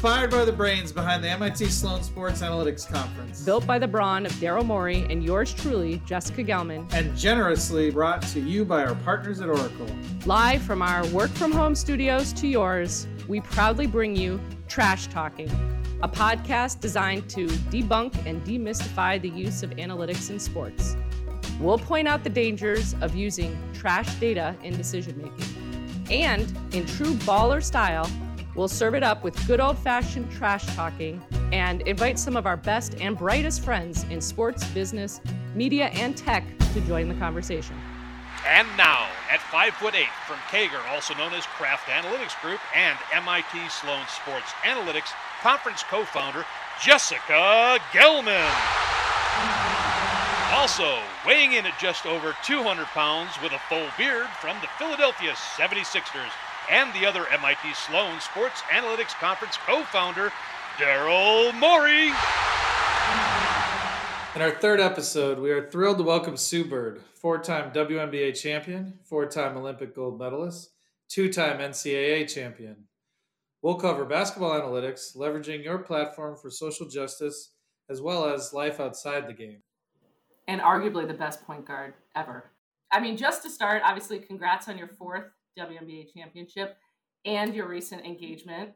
Inspired by the brains behind the MIT Sloan Sports Analytics Conference. Built by the brawn of Daryl Morey and yours truly, Jessica Gelman. And generously brought to you by our partners at Oracle. Live from our work from home studios to yours, we proudly bring you Trash Talking, a podcast designed to debunk and demystify the use of analytics in sports. We'll point out the dangers of using trash data in decision making. And in true baller style, We'll serve it up with good old fashioned trash talking and invite some of our best and brightest friends in sports, business, media, and tech to join the conversation. And now, at 5 foot 8 from KAGR, also known as Kraft Analytics Group and MIT Sloan Sports Analytics Conference co founder, Jessica Gelman. Also, weighing in at just over 200 pounds with a full beard from the Philadelphia 76ers, and the other MIT Sloan Sports Analytics Conference co founder, Daryl Morey. In our third episode, we are thrilled to welcome Sue Bird, four time WNBA champion, four time Olympic gold medalist, two time NCAA champion. We'll cover basketball analytics, leveraging your platform for social justice, as well as life outside the game. And arguably the best point guard ever. I mean, just to start, obviously, congrats on your fourth WNBA championship and your recent engagement,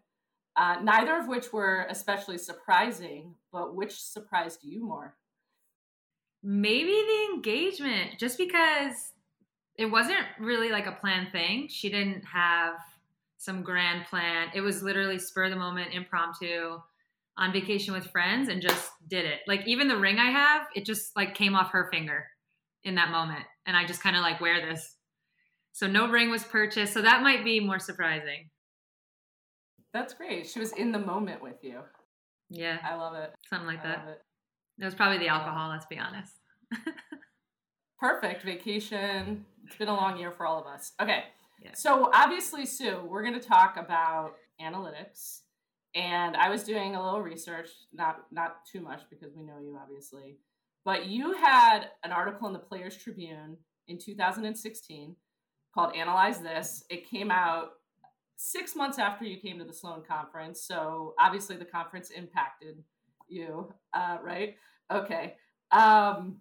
uh, neither of which were especially surprising, but which surprised you more? Maybe the engagement, just because it wasn't really like a planned thing. She didn't have some grand plan. It was literally spur the moment, impromptu, on vacation with friends, and just did it. Like even the ring I have, it just like came off her finger in that moment, and I just kind of like wear this so no ring was purchased. So that might be more surprising. That's great. She was in the moment with you. Yeah. I love it. Something like I that. It. it was probably the alcohol, let's be honest. Perfect vacation. It's been a long year for all of us. Okay. Yeah. So obviously, Sue, we're going to talk about analytics. And I was doing a little research, not not too much because we know you obviously. But you had an article in the Players Tribune in 2016 called Analyze This. It came out six months after you came to the Sloan conference. So obviously the conference impacted you, uh, right? Okay. Um,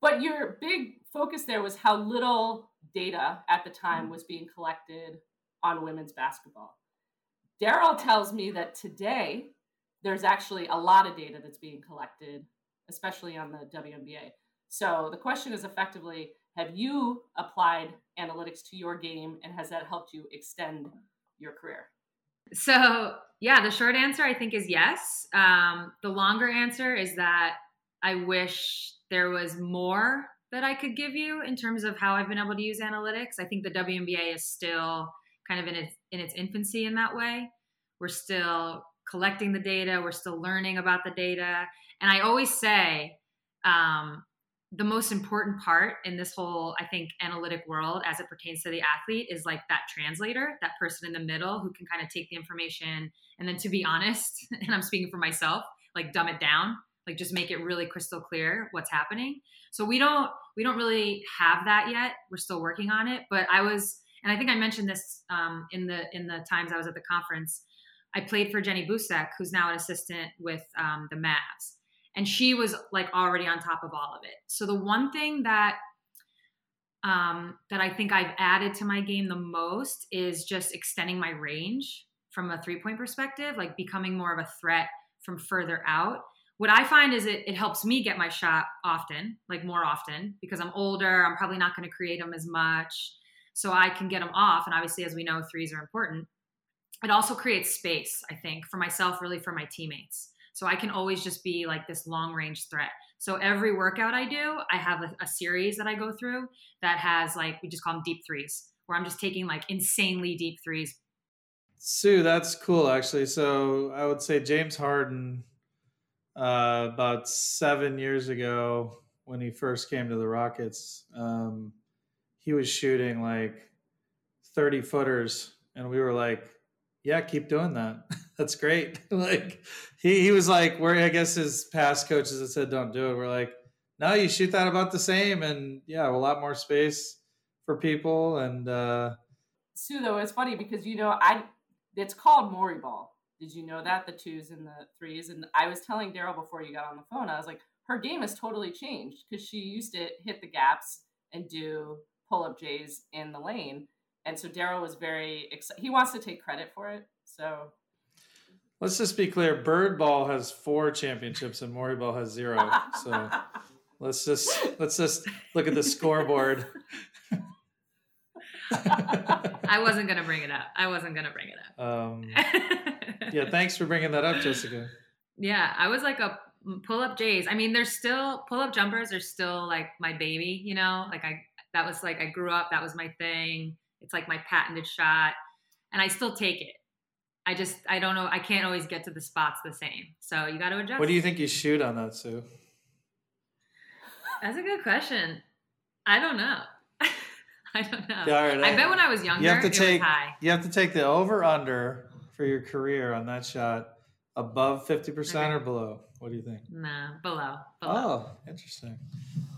but your big focus there was how little data at the time was being collected on women's basketball. Daryl tells me that today there's actually a lot of data that's being collected, especially on the WNBA. So the question is effectively have you applied analytics to your game and has that helped you extend your career? So, yeah, the short answer I think is yes. Um, the longer answer is that I wish there was more that I could give you in terms of how I've been able to use analytics. I think the WNBA is still kind of in its in its infancy in that way. We're still collecting the data, we're still learning about the data, and I always say um, the most important part in this whole i think analytic world as it pertains to the athlete is like that translator that person in the middle who can kind of take the information and then to be honest and i'm speaking for myself like dumb it down like just make it really crystal clear what's happening. So we don't we don't really have that yet. We're still working on it. But i was and i think i mentioned this um, in the in the times i was at the conference i played for jenny boucek who's now an assistant with um, the mavs and she was like already on top of all of it. So the one thing that um, that i think i've added to my game the most is just extending my range from a three point perspective like becoming more of a threat from further out. What i find is it, it helps me get my shot often like more often because i'm older i'm probably not going to create them as much so i can get them off and obviously as we know threes are important. It also creates space i think for myself really for my teammates so I can always just be like this long range threat. So every workout I do, I have a, a, series that I go through that has like, we just call them deep threes, where I'm just taking like insanely deep threes. Sue, that's cool actually. So I would say James Harden, uh, about seven years ago when he first came to the Rockets, um, he was shooting like 30 footers. And we were like, yeah, keep doing that. That's great. like he, he was like, where I guess his past coaches had said, don't do it. We're like, no, you shoot that about the same. And yeah, a lot more space for people. And, uh, Sue, though, it's funny because, you know, I, it's called Morey ball. Did you know that the twos and the threes? And I was telling Daryl before you got on the phone, I was like, her game has totally changed because she used to hit the gaps and do pull up J's in the lane. And so Daryl was very excited. He wants to take credit for it. So let's just be clear Bird Ball has four championships and Morey Ball has zero. So let's just let's just look at the scoreboard. I wasn't gonna bring it up. I wasn't gonna bring it up. Um, yeah, thanks for bringing that up, Jessica. Yeah, I was like a pull up J's. I mean, there's still pull up jumpers are still like my baby, you know? Like I that was like I grew up, that was my thing. It's like my patented shot. And I still take it. I just I don't know, I can't always get to the spots the same. So you gotta adjust. What do you think you shoot on that, Sue? That's a good question. I don't know. I don't know. Yeah, right, I, I, bet when I was younger, you have to take you have to take the over under for your career on that shot above fifty percent or below. What do you think? Nah, below. below. Oh, interesting.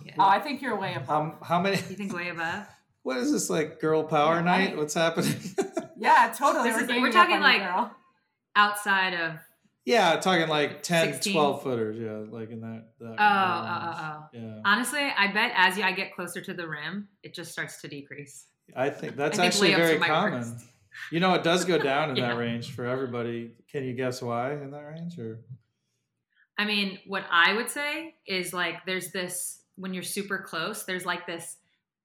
Yeah. Oh, I think you're way above. Um, how many? You think way above? What is this like, girl power yeah, night? What's happening? yeah, totally. We're, we're talking like girl. outside of. Yeah, talking like 10, 16. 12 footers. Yeah, like in that. that oh, oh, oh, oh, oh. Yeah. Honestly, I bet as I get closer to the rim, it just starts to decrease. I think that's I think actually very common. You know, it does go down in yeah. that range for everybody. Can you guess why in that range or? I mean, what I would say is like there's this when you're super close, there's like this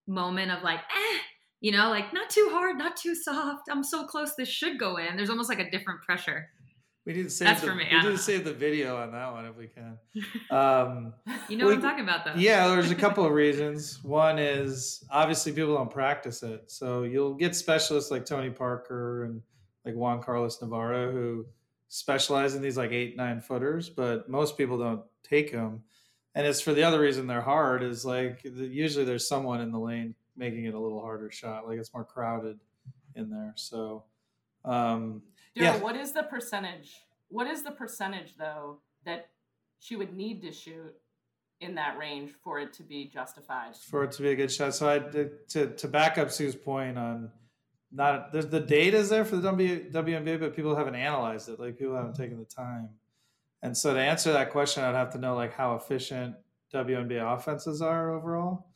moment of like, eh, you know, like not too hard, not too soft. I'm so close, this should go in. There's almost like a different pressure. We need to save That's the, for me. We need to save the video on that one if we can. Um, you know we, what I'm talking about, though. Yeah, there's a couple of reasons. One is obviously people don't practice it, so you'll get specialists like Tony Parker and like Juan Carlos Navarro who specialize in these like eight nine footers, but most people don't take them. And it's for the other reason they're hard is like usually there's someone in the lane making it a little harder shot, like it's more crowded in there. So. Um, yeah. what is the percentage? What is the percentage though that she would need to shoot in that range for it to be justified? For it to be a good shot. So I to to back up Sue's point on not there's the data is there for the WNBA, but people haven't analyzed it. Like people haven't taken the time. And so to answer that question, I'd have to know like how efficient WNBA offenses are overall.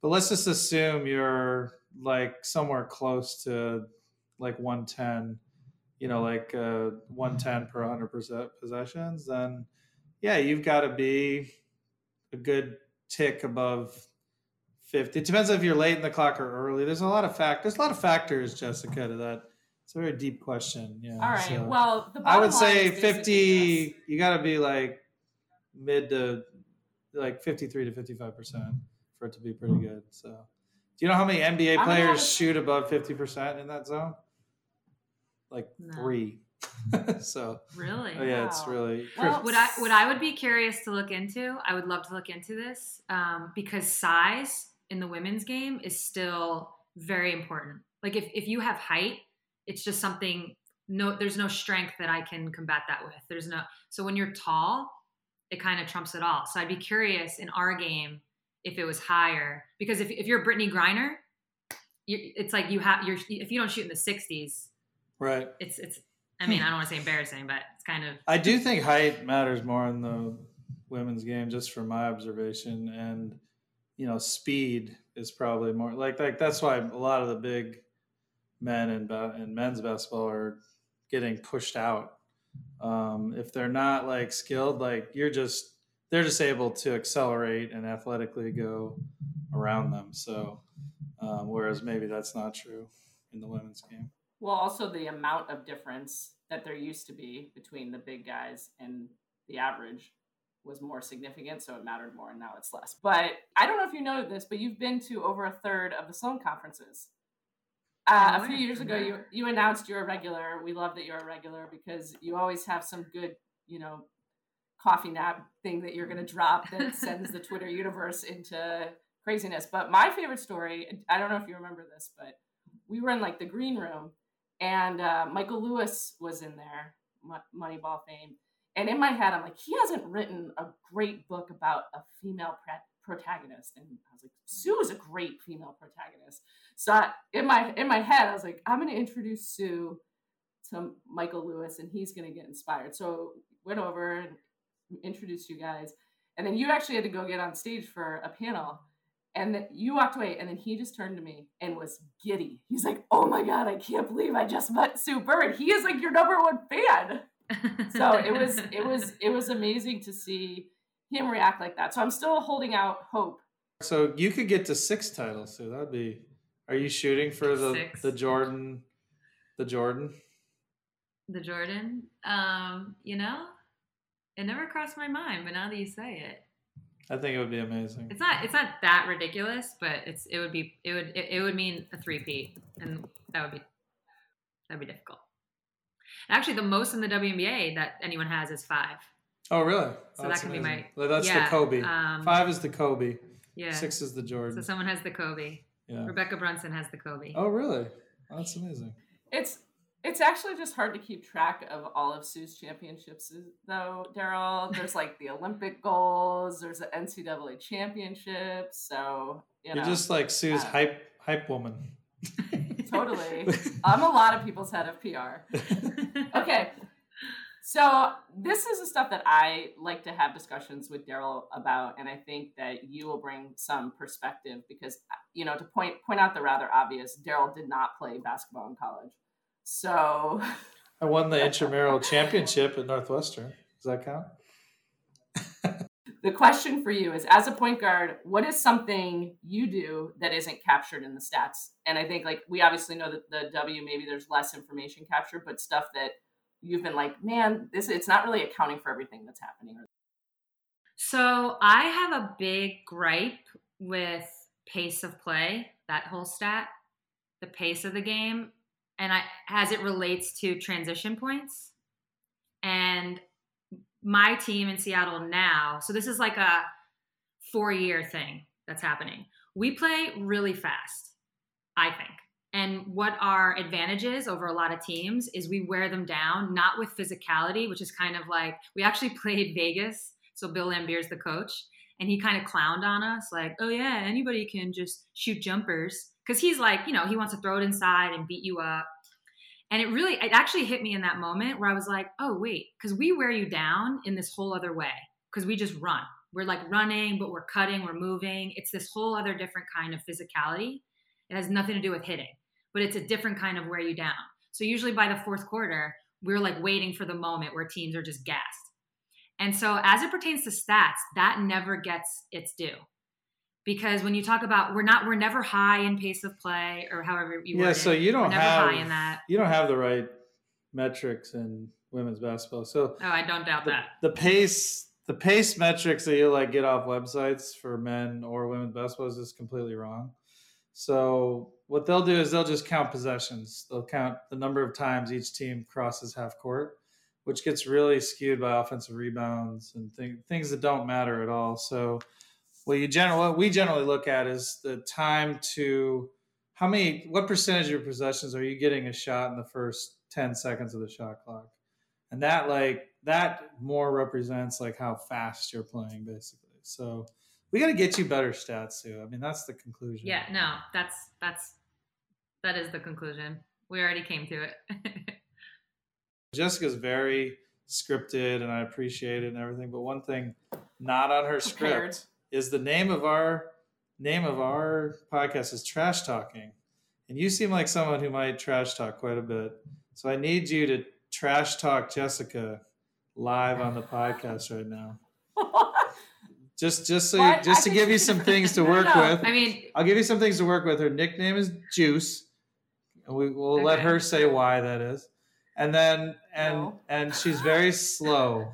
But let's just assume you're like somewhere close to like 110 you know, like uh, 110 per 100 possessions, then yeah, you've got to be a good tick above 50. It depends if you're late in the clock or early. There's a lot of fact. There's a lot of factors, Jessica, to that. It's a very deep question. Yeah. All right. So well, I would say 50. You got to be like mid to like 53 to 55 percent for it to be pretty good. So, do you know how many NBA players shoot above 50 percent in that zone? like no. three. so really, oh, yeah, wow. it's really. Well, what I what I would be curious to look into, I would love to look into this um, because size in the women's game is still very important. Like if if you have height, it's just something. No, there's no strength that I can combat that with. There's no. So when you're tall, it kind of trumps it all. So I'd be curious in our game if it was higher because if if you're Brittney Griner, it's like you have you're if you don't shoot in the 60s Right. It's it's. I mean, I don't want to say embarrassing, but it's kind of. I do think height matters more in the women's game, just from my observation, and you know, speed is probably more like like that's why a lot of the big men and, in men's basketball are getting pushed out. Um, if they're not like skilled, like you're just they're just able to accelerate and athletically go around them. So, um, whereas maybe that's not true in the women's game. Well, also the amount of difference that there used to be between the big guys and the average was more significant, so it mattered more, and now it's less. But I don't know if you know this, but you've been to over a third of the Sloan conferences. Uh, a few years ago, you you announced you're a regular. We love that you're a regular because you always have some good, you know, coffee nap thing that you're going to drop that sends the Twitter universe into craziness. But my favorite story, I don't know if you remember this, but we were in like the green room and uh, Michael Lewis was in there, Moneyball fame. And in my head, I'm like, he hasn't written a great book about a female protagonist. And I was like, Sue is a great female protagonist. So I, in my in my head, I was like, I'm going to introduce Sue to Michael Lewis and he's going to get inspired. So went over and introduced you guys. And then you actually had to go get on stage for a panel. And then you walked away, and then he just turned to me and was giddy. He's like, "Oh my god, I can't believe I just met Sue Bird. He is like your number one fan." so it was, it was, it was amazing to see him react like that. So I'm still holding out hope. So you could get to six titles, so that'd be. Are you shooting for the Six. the Jordan, the Jordan? the Jordan. Um, you know, it never crossed my mind, but now that you say it, I think it would be amazing. it's not it's not that ridiculous, but it's it would be it would it, it would mean a three peat, and that would be that'd be difficult. Actually, the most in the WNBA that anyone has is five. Oh, really? So that can be my- Well, that's yeah, the Kobe. um, Five is the Kobe. Yeah. Six is the Jordan. So someone has the Kobe. yeah. Rebekkah Brunson has the Kobe. Oh, really? That's amazing. It's it's actually just hard to keep track of all of Sue's championships, though, Daryl. There's like the Olympic goals, there's the NCAA championships, so you know, You're just like Sue's uh, hype hype woman. totally. I'm a lot of people's head of PR. Okay, so this is the stuff that I like to have discussions with Daryl about, and I think that you will bring some perspective because you know to point point out the rather obvious. Daryl did not play basketball in college, so. I won the intramural championship at Northwestern. Does that count? the question for you is as a point guard what is something you do that isn't captured in the stats and i think like we obviously know that the w maybe there's less information captured but stuff that you've been like man this it's not really accounting for everything that's happening So I have a big gripe with pace of play, that whole stat, the pace of the game, and I as it relates to transition points. And my team in Seattle now, so this is like a four year thing that's happening. We play really fast, I think. And what our advantages over a lot of teams is we wear them down, not with physicality, which is kind of like we actually played Vegas. So Bill Laimbeer's the coach, and he kind of clowned on us, like, oh yeah, anybody can just shoot jumpers. Because he's like, you know, he wants to throw it inside and beat you up. And it really, it actually hit me in that moment where I was like, oh, wait, because we wear you down in this whole other way, because we just run. We're like running, but we're cutting, we're moving. It's this whole other different kind of physicality. It has nothing to do with hitting, but it's a different kind of wear you down. So usually by the fourth quarter, we're like waiting for the moment where teams are just gassed. And so as it pertains to stats, that never gets its due. Because when you talk about we're not we're never high in pace of play or however you Yeah, so it. you don't have high in that. you don't have the right metrics in women's basketball. So Oh, I don't doubt the, that. the pace the pace metrics that you like get off websites for men or women's basketball is just completely wrong. So what they'll do is they'll just count possessions. They'll count the number of times each team crosses half court, which gets really skewed by offensive rebounds and th- things that don't matter at all. So what you generally what we generally look at is the time to how many what percentage of your possessions are you getting a shot in the first 10 seconds of the shot clock and that like that more represents like how fast you're playing basically so we got to get you better stats too i mean that's the conclusion Yeah, no, that's that's that is the conclusion. We already came to it. jessica's very scripted and i appreciate it and everything but one thing not on her Prepared. script is the name of our name of our podcast is trash talking and you seem like someone who might trash talk quite a bit so i need you to trash talk jessica live on the podcast right now just just so you, just I to think give you you some things to work no. with I mean, i'll give you some things to work with her nickname is juice and we, we'll let her say why that is and then and No. and she's very slow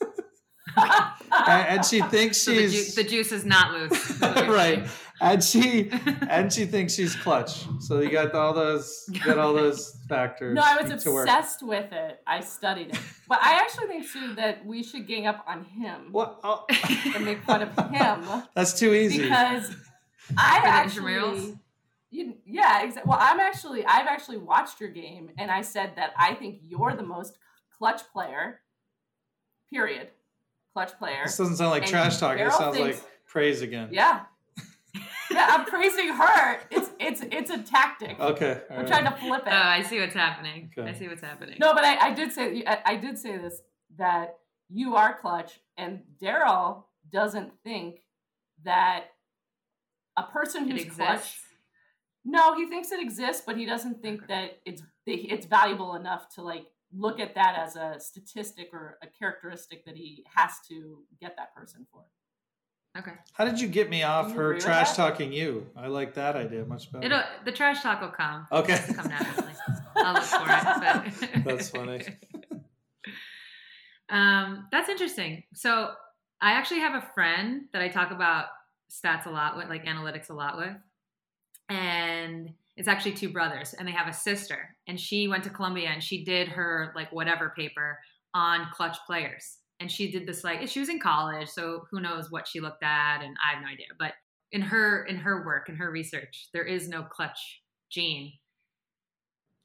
and, and she thinks so the, ju- she's the juice is not loose. is what you're right saying. And she and she thinks she's clutch so you got all those got all those factors no i was to work obsessed with it i studied it but i actually think sue that we should gang up on him what oh, and make fun of him that's too easy because I For the actually, you, yeah, exactly. Well, I'm actually, I've actually watched your game, and I said that I think you're the most clutch player. Period. Clutch player. this doesn't sound like And trash talk it sounds thinks- like praise again Yeah. Yeah, I'm praising her. It's it's it's a tactic. Okay. we're right. trying to flip it. Oh, I see what's happening. Okay. I see what's happening. No, but I, I did say I, I did say this that you are clutch, and Daryl doesn't think that a person who's clutch. No, he thinks it exists, but he doesn't think that it's it's valuable enough to like look at that as a statistic or a characteristic that he has to get that person for. Okay. How did you get me off her trash talking you? I like that idea much better. It'll, the trash talk will come. Okay. It'll come naturally. I'll look for it. But. That's funny. um, that's interesting. So I actually have a friend that I talk about stats a lot with, like analytics a lot with, and it's actually two brothers, and they have a sister, and she went to Columbia and she did her like whatever paper on clutch players and she did this like she was in college so who knows what she looked at and i have no idea but in her in her work in her research there is no clutch gene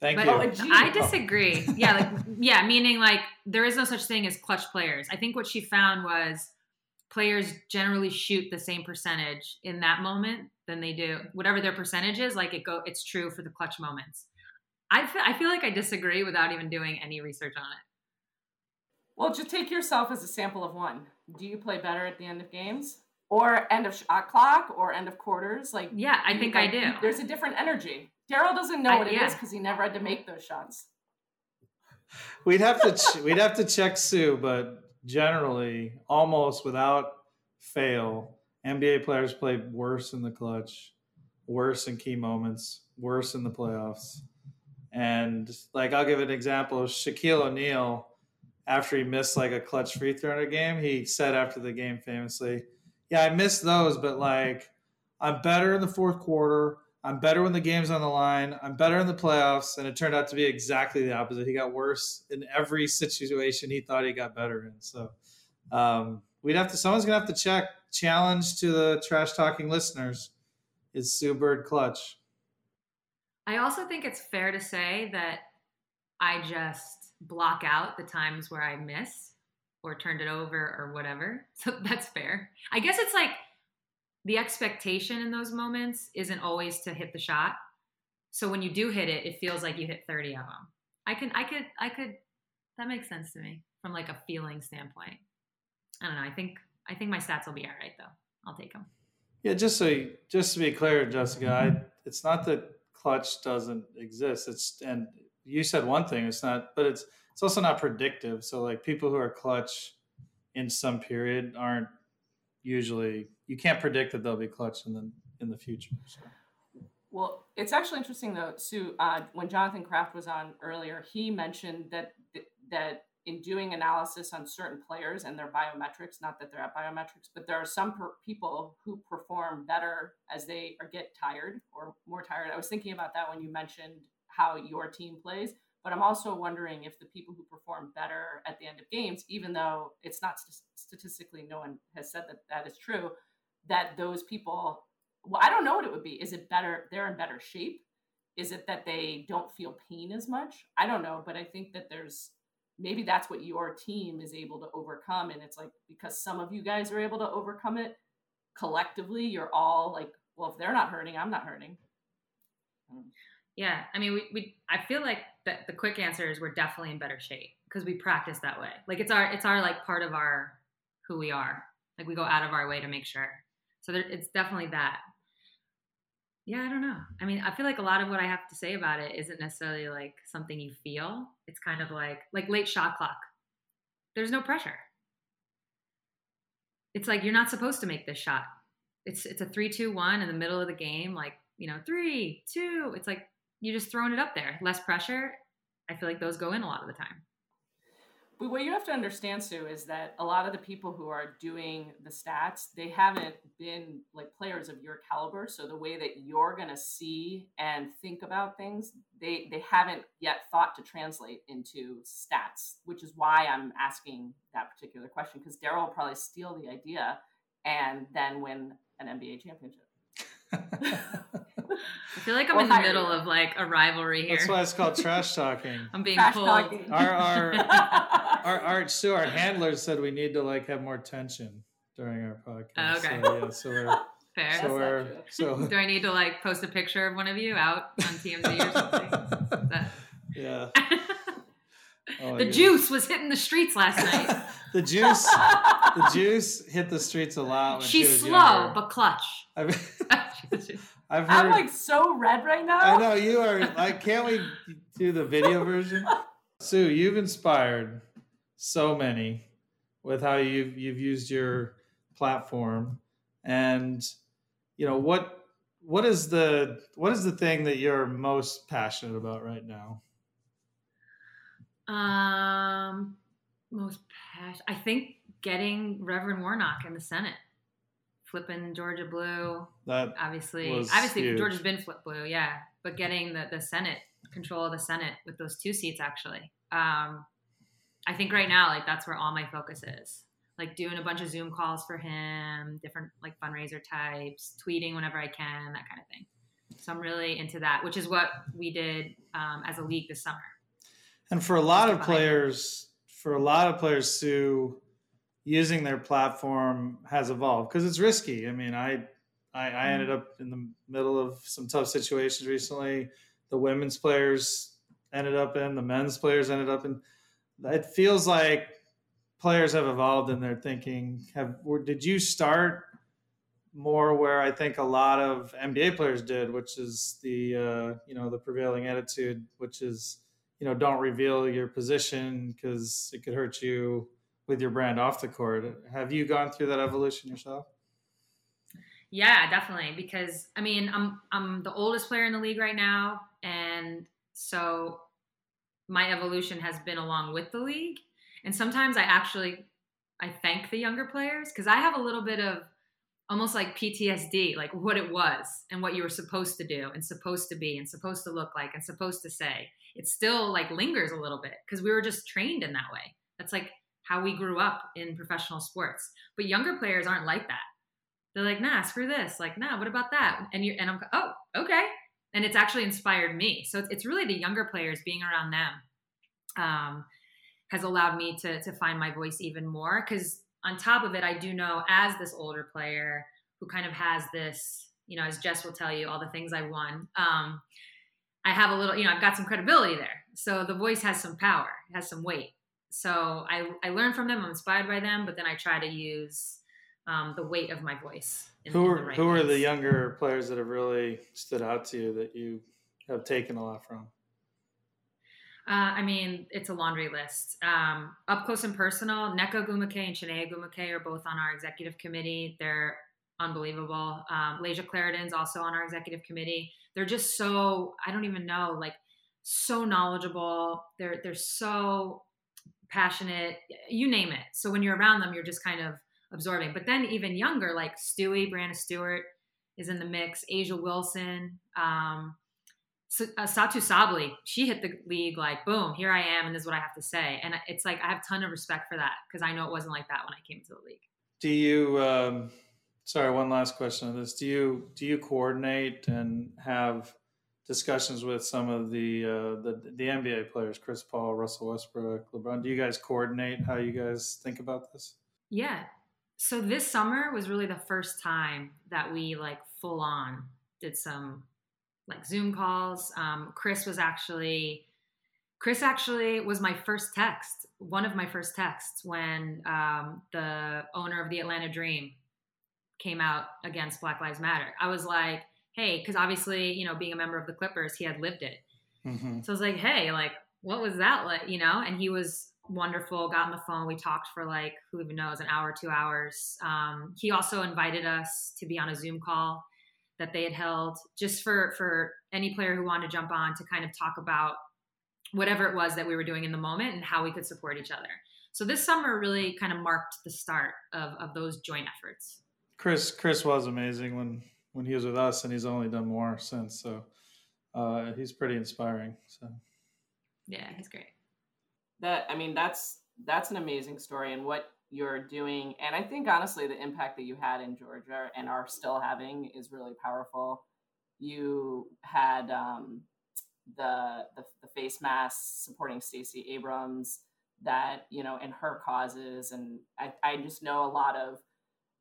Thank but you. I disagree. yeah, like yeah, meaning like there is no such thing as clutch players. I think what she found was players generally shoot the same percentage in that moment than they do whatever their percentage is. Like it go, it's true for the clutch moments. I feel, I feel like I disagree without even doing any research on it. Well, just take yourself as a sample of one. Do you play better at the end of games? Or end of shot uh, clock or end of quarters? Like Yeah, I think like, I do. There's a different energy. Daryl doesn't know I, what it yeah. is because he never had to make those shots. We'd have to ch- we'd have to check Sue, but generally, almost without fail, NBA players play worse in the clutch, worse in key moments, worse in the playoffs. And like I'll give an example of Shaquille O'Neal after he missed like a clutch free throw in a game, he said after the game famously, "Yeah, I missed those, but like I'm better in the fourth quarter. I'm better when the game's on the line. I'm better in the playoffs." And it turned out to be exactly the opposite. He got worse in every situation he thought he got better in. So um, we'd have to. Someone's gonna have to check. Challenge to the trash talking listeners: Is Sue Bird clutch? I also think it's fair to say that I just block out the times where I miss or turned it over or whatever. So that's fair. I guess it's like the expectation in those moments isn't always to hit the shot. So when you do hit it, it feels like you hit 30 of them. I can, I could, I could, that makes sense to me from like a feeling standpoint. I don't know. I think, I think my stats will be all right though. I'll take them. Yeah. Just so, just to be clear, Jessica, I, it's not that clutch doesn't exist. It's, and you said one thing, it's not, but it's, it's also not predictive. So like people who are clutch in some period aren't usually you can't predict that they'll be clutch in the in the future. So. Well, it's actually interesting though, Sue. Uh, when Jonathan Kraft was on earlier, he mentioned that that in doing analysis on certain players and their biometrics, not that they're at biometrics, but there are some per- people who perform better as they get tired or more tired. I was thinking about that when you mentioned how your team plays. But I'm also wondering if the people who perform better at the end of games, even though it's not st- statistically, no one has said that that is true, that those people, well, I don't know what it would be. Is it better? They're in better shape? Is it that they don't feel pain as much? I don't know, but I think that there's maybe that's what your team is able to overcome. And it's like because some of you guys are able to overcome it collectively, you're all like, well, if they're not hurting, I'm not hurting. Hmm. Yeah, I mean, we, we I feel like that the quick answer is we're definitely in better shape because we practice that way. Like it's our it's our like part of our who we are. Like we go out of our way to make sure. So there, it's definitely that. Yeah, I don't know. I mean, I feel like a lot of what I have to say about it isn't necessarily like something you feel. It's kind of like like late shot clock. There's no pressure. It's like you're not supposed to make this shot. It's it's a three, two, one in the middle of the game. Like you know, three, two. It's like you're just throwing it up there. Less pressure. I feel like those go in a lot of the time. But what you have to understand, Sue, is that a lot of the people who are doing the stats, they haven't been like players of your caliber. So the way that you're gonna see and think about things, they they haven't yet thought to translate into stats, which is why I'm asking that particular question, because Daryl will probably steal the idea and then win an NBA championship. I feel like I'm in the middle of like a rivalry here. That's why it's called trash talking. I'm being trash pulled. Talking. Our our, our our so our handlers said we need to like have more tension during our podcast. Oh, okay. So, yeah, so we're Fair. So, so do I need to like post a picture of one of you out on TMZ or something? That... Yeah. Oh, the juice was hitting the streets last night. the juice, the juice hit the streets a lot. She's she slow younger. but clutch. I've, I've heard, I'm like so red right now. I know you are. Like, can't we do the video version? Sue, you've inspired so many with how you've you've used your platform, and you know what what is the what is the thing that you're most passionate about right now? Um, most passion. I think getting Reverend Warnock in the Senate, flipping Georgia blue. That obviously, obviously huge. Georgia's been flip blue, yeah. But getting the the Senate control of the Senate with those two seats, actually. Um, I think right now, like that's where all my focus is. Like doing a bunch of Zoom calls for him, different like fundraiser types, tweeting whenever I can, that kind of thing. So I'm really into that, which is what we did um, as a league this summer. And for a lot of players, for a lot of players, Sue, using their platform has evolved because it's risky. I mean, I, I, I ended mm-hmm. up in the middle of some tough situations recently. The women's players ended up in, the men's players ended up in. It feels like players have evolved in their thinking. Have did you start more where I think a lot of NBA players did, which is the uh, you know the prevailing attitude, which is you know don't reveal your position because it could hurt you with your brand off the court. Have you gone through that evolution yourself? Yeah definitely because i mean i'm i'm the oldest player in the league right now and so my evolution has been along with the league. And sometimes i actually i thank the younger players because i have a little bit of almost like PTSD, like what it was and what you were supposed to do and supposed to be and supposed to look like and supposed to say. It still like lingers a little bit because we were just trained in that way. That's like how we grew up in professional sports. But younger players aren't like that. They're like, nah, screw this. Like, nah, what about that? And you and I'm oh, okay. And it's actually inspired me. So it's, it's really the younger players being around them um, has allowed me to to find my voice even more. Because on top of it, I do know as this older player who kind of has this, you know, as Jess will tell you, all the things I won. Um, I have a little, you know, I've got some credibility there. So the voice has some power, it has some weight. So I, I learn from them, I'm inspired by them, but then I try to use um, the weight of my voice. In, who are, right who are the younger players that have really stood out to you that you have taken a lot from? Uh, I mean, it's a laundry list. Um, up close and personal, Nneka Ogwumike and Chiney Ogwumike are both on our executive committee. They're unbelievable. Um, Layshia Clarendon's also on our executive committee. They're just so I don't even know, like so knowledgeable. They're they're so passionate. You name it. So when you're around them, you're just kind of absorbing. But then even younger, like Stewie, Breanna Stewart is in the mix. A'ja Wilson, um, uh, Satou Sabally, she hit the league like boom. Here I am, and this is what I have to say. And it's like I have a ton of respect for that because I know it wasn't like that when I came to the league. Do you? Um Sorry, one last question on this. Do you do you coordinate and have discussions with some of the uh, the the NBA players, Chris Paul, Russell Westbrook, LeBron? Do you guys coordinate how you guys think about this? Yeah. So this summer was really the first time that we like full on did some like Zoom calls. Um, Chris was actually Chris actually was my first text, one of my first texts when um, the owner of the Atlanta Dream came out against Black Lives Matter. I was like, hey, because obviously, you know, being a member of the Clippers, he had lived it. Mm-hmm. So I was like, hey, like, what was that like? You know, and he was wonderful. Got on the phone. We talked for like who even knows, an hour, two hours. Um, he also invited us to be on a Zoom call that they had held just for for any player who wanted to jump on to kind of talk about whatever it was that we were doing in the moment and how we could support each other. So this summer really kind of marked the start of, of those joint efforts. Chris Chris was amazing when when he was with us, and he's only done more since. So uh, he's pretty inspiring. So yeah, he's great. That I mean, that's that's an amazing story, and what you're doing, and I think honestly, the impact that you had in Georgia and are still having is really powerful. You had um, the, the the face mask supporting Stacey Abrams that you know in her causes, and I, I just know a lot of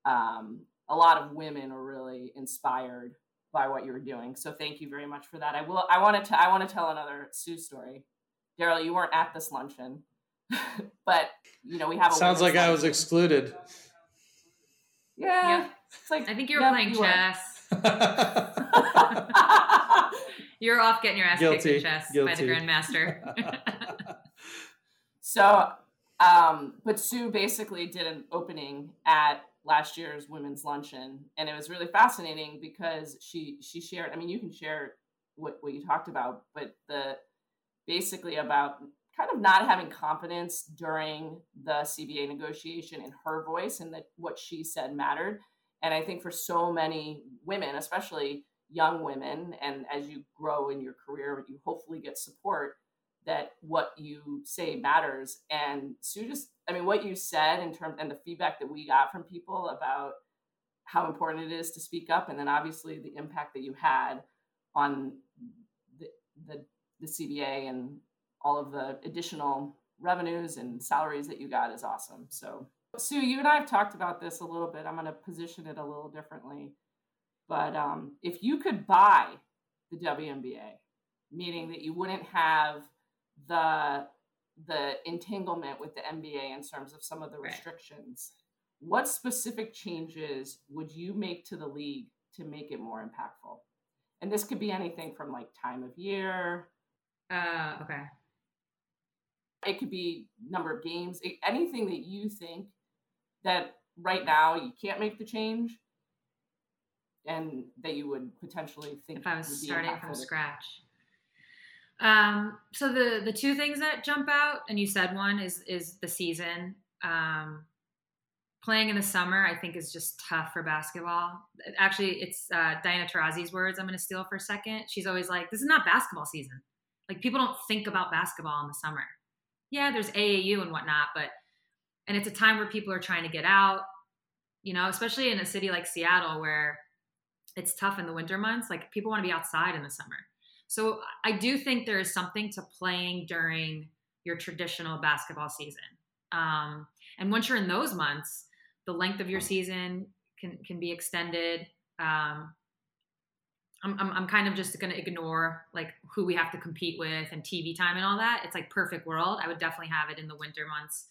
um, a lot of women are really inspired by what you're doing. So thank you very much for that. I will. I want to. I want to tell another Sue story. Daryl, you weren't at this luncheon, but you know we have. A Sounds like luncheon. I was excluded. Yeah, yeah. It's like I think you were yeah, playing you chess. You're off getting your ass Guilty. kicked in chess Guilty. by the grandmaster. so, um, but Sue basically did an opening at last year's women's luncheon, and it was really fascinating because she she shared. I mean, you can share what what you talked about, but the basically about kind of not having confidence during the CBA negotiation in her voice and that what she said mattered. And I think for so many women, especially young women, and as you grow in your career, you hopefully get support that what you say matters. And Sue just, I mean, what you said in terms and the feedback that we got from people about how important it is to speak up, and then obviously the impact that you had on the the, the CBA and all of the additional revenues and salaries that you got is awesome. So, Sue, you and I have talked about this a little bit. I'm going to position it a little differently. But um, if you could buy the WNBA, meaning that you wouldn't have the the entanglement with the NBA in terms of some of the restrictions, right. what specific changes would you make to the league to make it more impactful? And this could be anything from like time of year. Uh, okay. It could be number of games, anything that you think that right now you can't make the change and that you would potentially think if I was starting from scratch. Um, so the the two things that jump out, and you said one is is the season. Um, playing in the summer, I think, is just tough for basketball. Actually, it's uh, Diana Taurasi's words. I'm going to steal for a second. She's always like, "This is not basketball season. Like people don't think about basketball in the summer. Yeah, there's AAU and whatnot, but and it's a time where people are trying to get out. You know, especially in a city like Seattle where it's tough in the winter months. Like people want to be outside in the summer. So I do think there is something to playing during your traditional basketball season. Um, and once you're in those months, the length of your season can can be extended. Um, I'm, I'm, I'm kind of just going to ignore like who we have to compete with and TV time and all that. It's like perfect world. I would definitely have it in the winter months,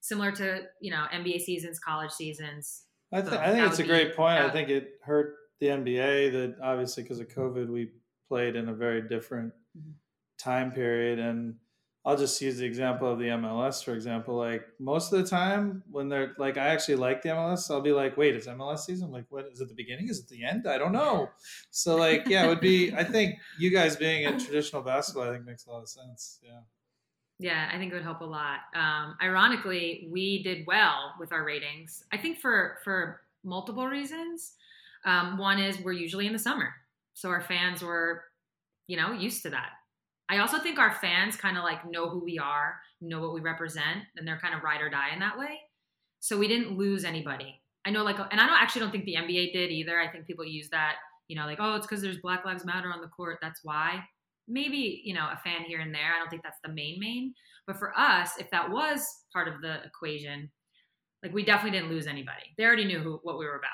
similar to you know NBA seasons, college seasons. I, th- so I think it's a great point. I think it hurt the NBA that obviously because of COVID we played in a very different mm-hmm. time period. And I'll just use the example of the MLS for example. Like most of the time when they're like I actually like the MLS I'll be like wait is MLS season? Like what is it the beginning? Is it the end? I don't know. So like yeah it would be I think you guys being in traditional basketball I think makes a lot of sense. Yeah. Yeah, I think it would help a lot. Um, ironically, we did well with our ratings. I think for for multiple reasons. Um, one is we're usually in the summer, so our fans were, you know, used to that. I also think our fans kind of like know who we are, know what we represent, and they're kind of ride or die in that way. So we didn't lose anybody. I know, like, and I don't actually don't think the NBA did either. I think people use that, you know, like, oh, it's because there's Black Lives Matter on the court. That's why. Maybe you know a fan here and there. I don't think that's the main main. But for us, if that was part of the equation, like we definitely didn't lose anybody. They already knew who what we were about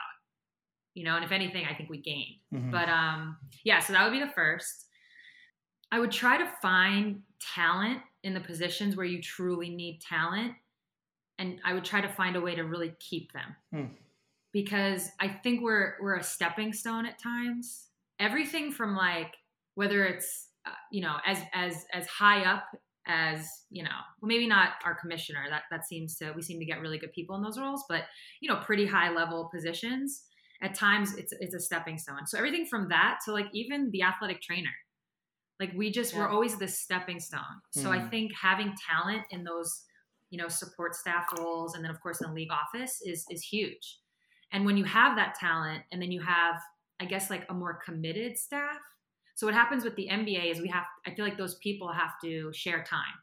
you know, and if anything, I think we gained. Mm-hmm. But um, yeah, so that would be the first. I would try to find talent in the positions where you truly need talent, and I would try to find a way to really keep them. Mm. Because I think we're we're a stepping stone at times. Everything from like whether it's uh, you know as as as high up as you know well maybe not our commissioner that that seems to we seem to get really good people in those roles but you know pretty high level positions at times it's it's a stepping stone. So everything from that to like even the athletic trainer. Like we just yeah. we're always the stepping stone. So mm. I think having talent in those, you know, support staff roles and then of course in the league office is is huge. And when you have that talent and then you have I guess like a more committed staff. So what happens with the NBA is we have I feel like those people have to share time.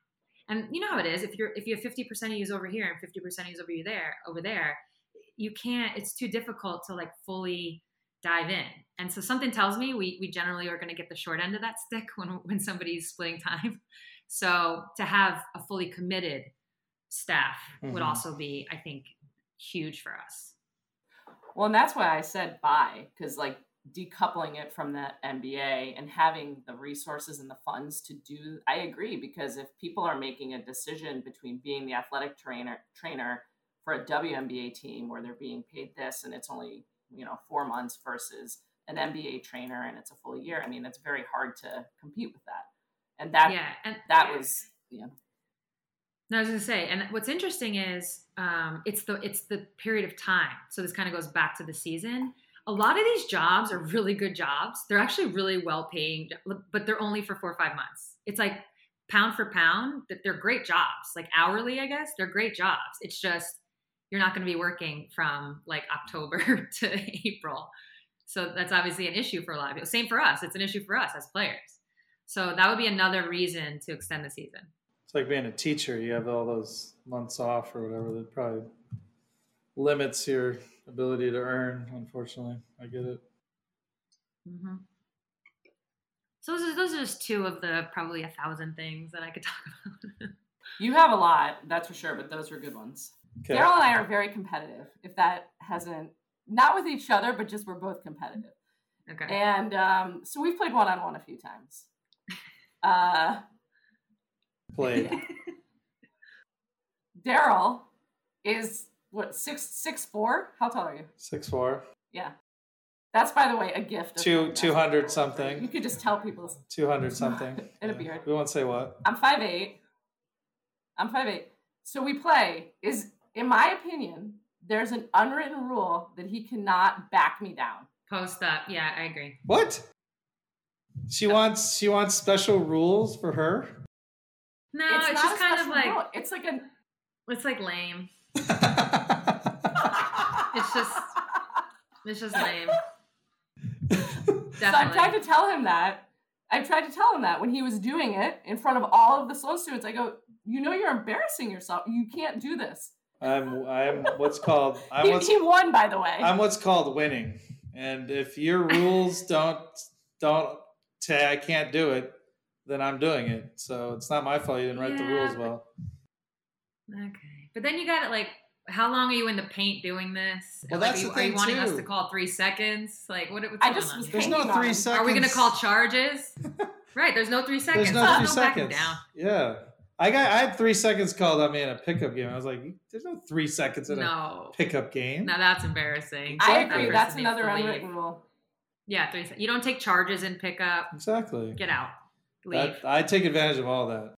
And you know how it is if you're if you have 50% of use over here and 50% of use over you there over there, you can't it's too difficult to like fully dive in. And so something tells me we, we generally are going to get the short end of that stick when, when somebody's splitting time. So to have a fully committed staff mm-hmm. would also be i think huge for us. Well, and that's why I said buy because like decoupling it from the NBA and having the resources and the funds to do I agree because if people are making a decision between being the athletic trainer trainer for a WNBA team where they're being paid this and it's only, you know, 4 months versus an NBA trainer and it's a full year, I mean, it's very hard to compete with that. And that yeah, and that was yeah. No, I was gonna say, and what's interesting is um, it's the it's the period of time. So this kind of goes back to the season a lot of these jobs are really good jobs. They're actually really well paying, but they're only for four or five months. It's like pound for pound that they're great jobs. Like hourly, I guess they're great jobs. It's just you're not going to be working from like October to April. So that's obviously an issue for a lot of people. Same for us. It's an issue for us as players. So that would be another reason to extend the season. It's like being a teacher. You have all those months off or whatever that probably limits your ability to earn. Unfortunately, I get it. Mm-hmm. So those are, those are just two of the probably a thousand things that I could talk about. you have a lot, that's for sure, but those were good ones. Okay. Daryl and I are very competitive. If that hasn't, not with each other, but just we're both competitive. Okay. And um, so we've played one on one a few times. Uh, Played. Daryl is what six six four? How tall are you? Six four. Yeah. That's by the way a gift. Two two hundred something. You could just tell people. Two hundred something. In a beard. We won't say what. I'm five eight. I'm five eight. So we play is in my opinion, there's an unwritten rule that he cannot back me down. Post up. Yeah, I agree. What? She wants she wants special rules for her? No, it's, it's just kind of like rule. it's like a it's like lame it's just it's just lame. so I tried to tell him that. I tried to tell him that when he was doing it in front of all of the Sloan students. I go, you know, you're embarrassing yourself. You can't do this. I'm I'm what's called I'm he, what's, he won by the way. I'm what's called winning. And if your rules don't don't say I can't do it, then I'm doing it. So it's not my fault you didn't write yeah, the rules well. Okay. But then you got it like, how long are you in the paint doing this? Well, like, that's are you, the thing are you wanting too. us to call three seconds? Like, what? What's I just was there's no three seconds. Are we going to call charges? right. There's no three seconds. There's no three seconds. Down. Yeah. I got I had three seconds called on me in a pickup game. I was like, "There's no three seconds in no. a pickup game." No, that's embarrassing. Exactly. I agree. That's another unwritten rule. Yeah, three. seconds. You don't take charges in pickup. Exactly. Get out. Leave. That, I take advantage of all that.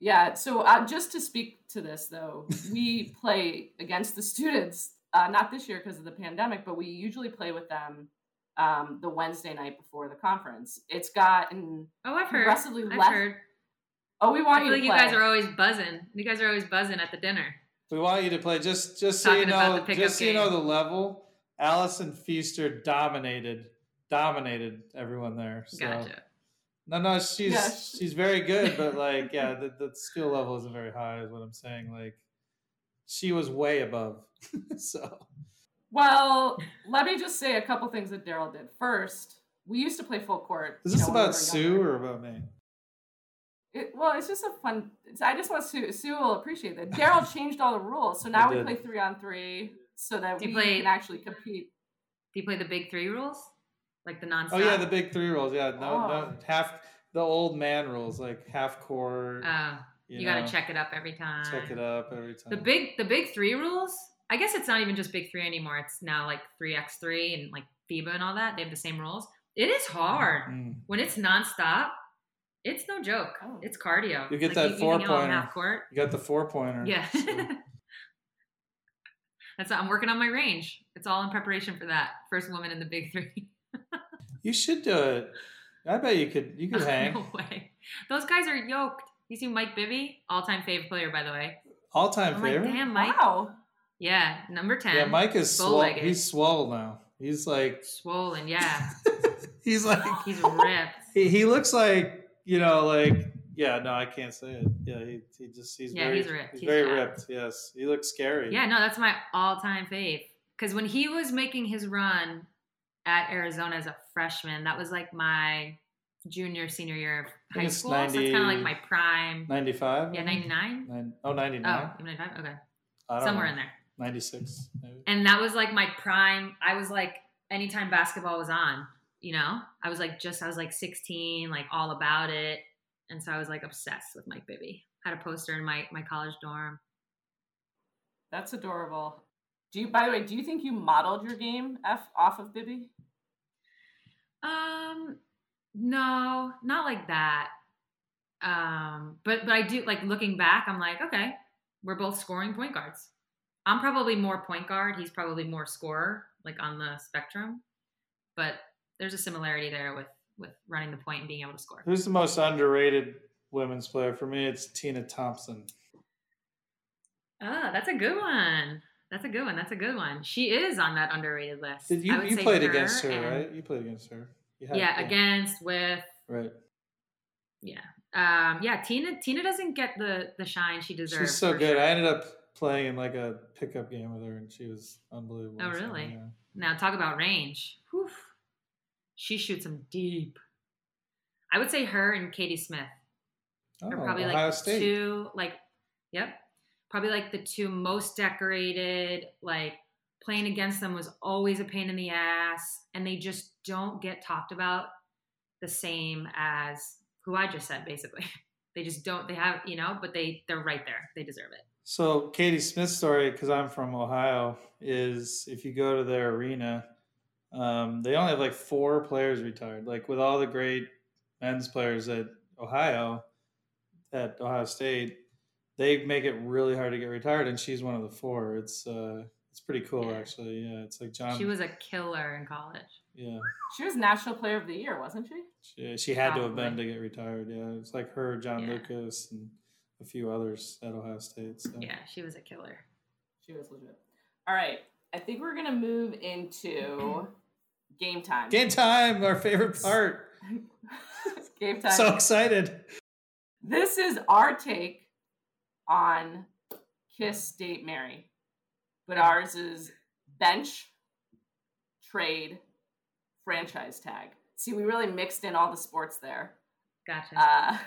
Yeah. So uh, just to speak to this, though, we play against the students. Uh, not this year because of the pandemic, but we usually play with them um, the Wednesday night before the conference. It's gotten oh, I've heard. progressively I've less. Heard. Oh, we want I you. Like to you guys are always buzzing. You guys are always buzzing at the dinner. We want you to play. Just, just so Talking you know, just so you know the level. Allison Feaster dominated, dominated everyone there. So. Gotcha. No, no, she's yeah. she's very good, but like, yeah, the, the skill level isn't very high, is what I'm saying. Like, she was way above. so, well, let me just say a couple things that Daryl did. First, we used to play full court. Is this know, about we Sue younger. or about me? It, well, it's just a fun. I just want Sue. Sue will appreciate that. Daryl changed all the rules, so now we play three on three, so that we play, can actually compete. Do you play the big three rules? like the non. Oh yeah, the big three rules. Yeah, no, oh. no half the old man rules like half court. Uh, you, you got to check it up every time. Check it up every time. The big the big three rules. I guess it's not even just big three anymore. It's now like three x three and like FIBA and all that. They have the same rules. It is hard mm-hmm. when it's nonstop. It's no joke. Oh. It's cardio. You get like, that four pointer. Half court. You got the four pointer. Yeah. So. That's I'm working on my range. It's all in preparation for that. First woman in the big three. You should do it. I bet you could. You could hang. no way. Those guys are yoked. You see Mike Bibby, all-time favorite player, by the way. All-time favorite. Like, Damn, Mike. Wow. Yeah, number ten. Yeah, Mike is swole. He's swole now. He's like swollen. Yeah. he's like he's ripped. He, he looks like you know like yeah no I can't say it yeah he, he just he's yeah very, he's ripped he's, he's very ripped yes he looks scary yeah no that's my all-time fave because when he was making his run at Arizona as a freshman. That was like my junior, senior year of high school. 90, so it's kind of like my prime. 95? Yeah, 99? Nine, oh, 99. Oh, 95? Okay. Somewhere know. in there. 96. And that was like my prime. I was like, anytime basketball was on, you know, I was like, just, I was like 16, like all about it. And so I was like obsessed with Mike Bibby. Had a poster in my, my college dorm. That's adorable. Do you, by the way, do you think you modeled your game F off of Bibby? Um, no, not like that. Um, but but I do like looking back, I'm like, okay, we're both scoring point guards. I'm probably more point guard. He's probably more scorer, like on the spectrum. But there's a similarity there with with running the point and being able to score. Who's the most underrated women's player? For me, it's Tina Thompson. Oh, that's a good one. That's a good one. That's a good one. She is on that underrated list. Did you you played her against her, right? You played against her. yeah, against with right. Yeah, um, yeah. Tina Tina doesn't get the the shine she deserves. She's so good. Sure. I ended up playing in like a pickup game with her, and she was unbelievable. Oh, really? So, yeah. Now talk about range. Whew. She shoots them deep. I would say her and Katie Smith oh, are probably Ohio like State. two, like, yep, probably like the two most decorated. Like playing against them was always a pain in the ass, and they just don't get talked about the same as who I just said, basically. They just don't. They have, you know, but they they're right there. They deserve it. So Katie Smith's story, because I'm from Ohio, is if you go to their arena, um, they only have like four players retired. Like with all the great men's players at Ohio, at Ohio State, they make it really hard to get retired, and she's one of the four. It's uh, it's pretty cool, yeah. actually. Yeah, it's like John. She was a killer in college. Yeah. She was National Player of the Year, wasn't she? She, she had Probably. to have been to get retired. Yeah, it's like her, John yeah. Lucas, and a few others at Ohio State. So. Yeah, she was a killer. She was legit. All right, I think we're gonna move into game time. Game time, our favorite part. game time. So excited. This is our take on Kiss Date Marry, but ours is bench, trade, franchise tag. See, we really mixed in all the sports there. Gotcha. Uh,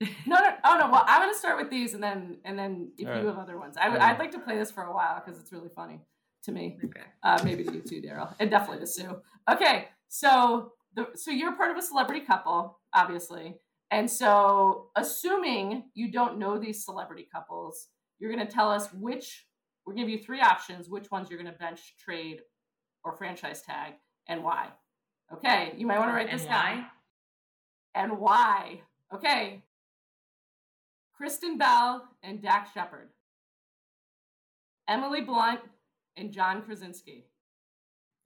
no, no, oh no. Well, I'm gonna start with these, and then and then if All you right. have other ones, I, would I'd like to play this for a while because it's really funny to me. Okay. Uh, maybe to you too, Daryl, and definitely to Sue. Okay, so the so you're part of a celebrity couple, obviously, and so assuming you don't know these celebrity couples, you're gonna tell us which we're gonna give you three options, which ones you're gonna bench, trade, or franchise tag, and why. Okay, you might want to write this down. And why? Okay, Kristen Bell and Dax Shepard. Emily Blunt and John Krasinski.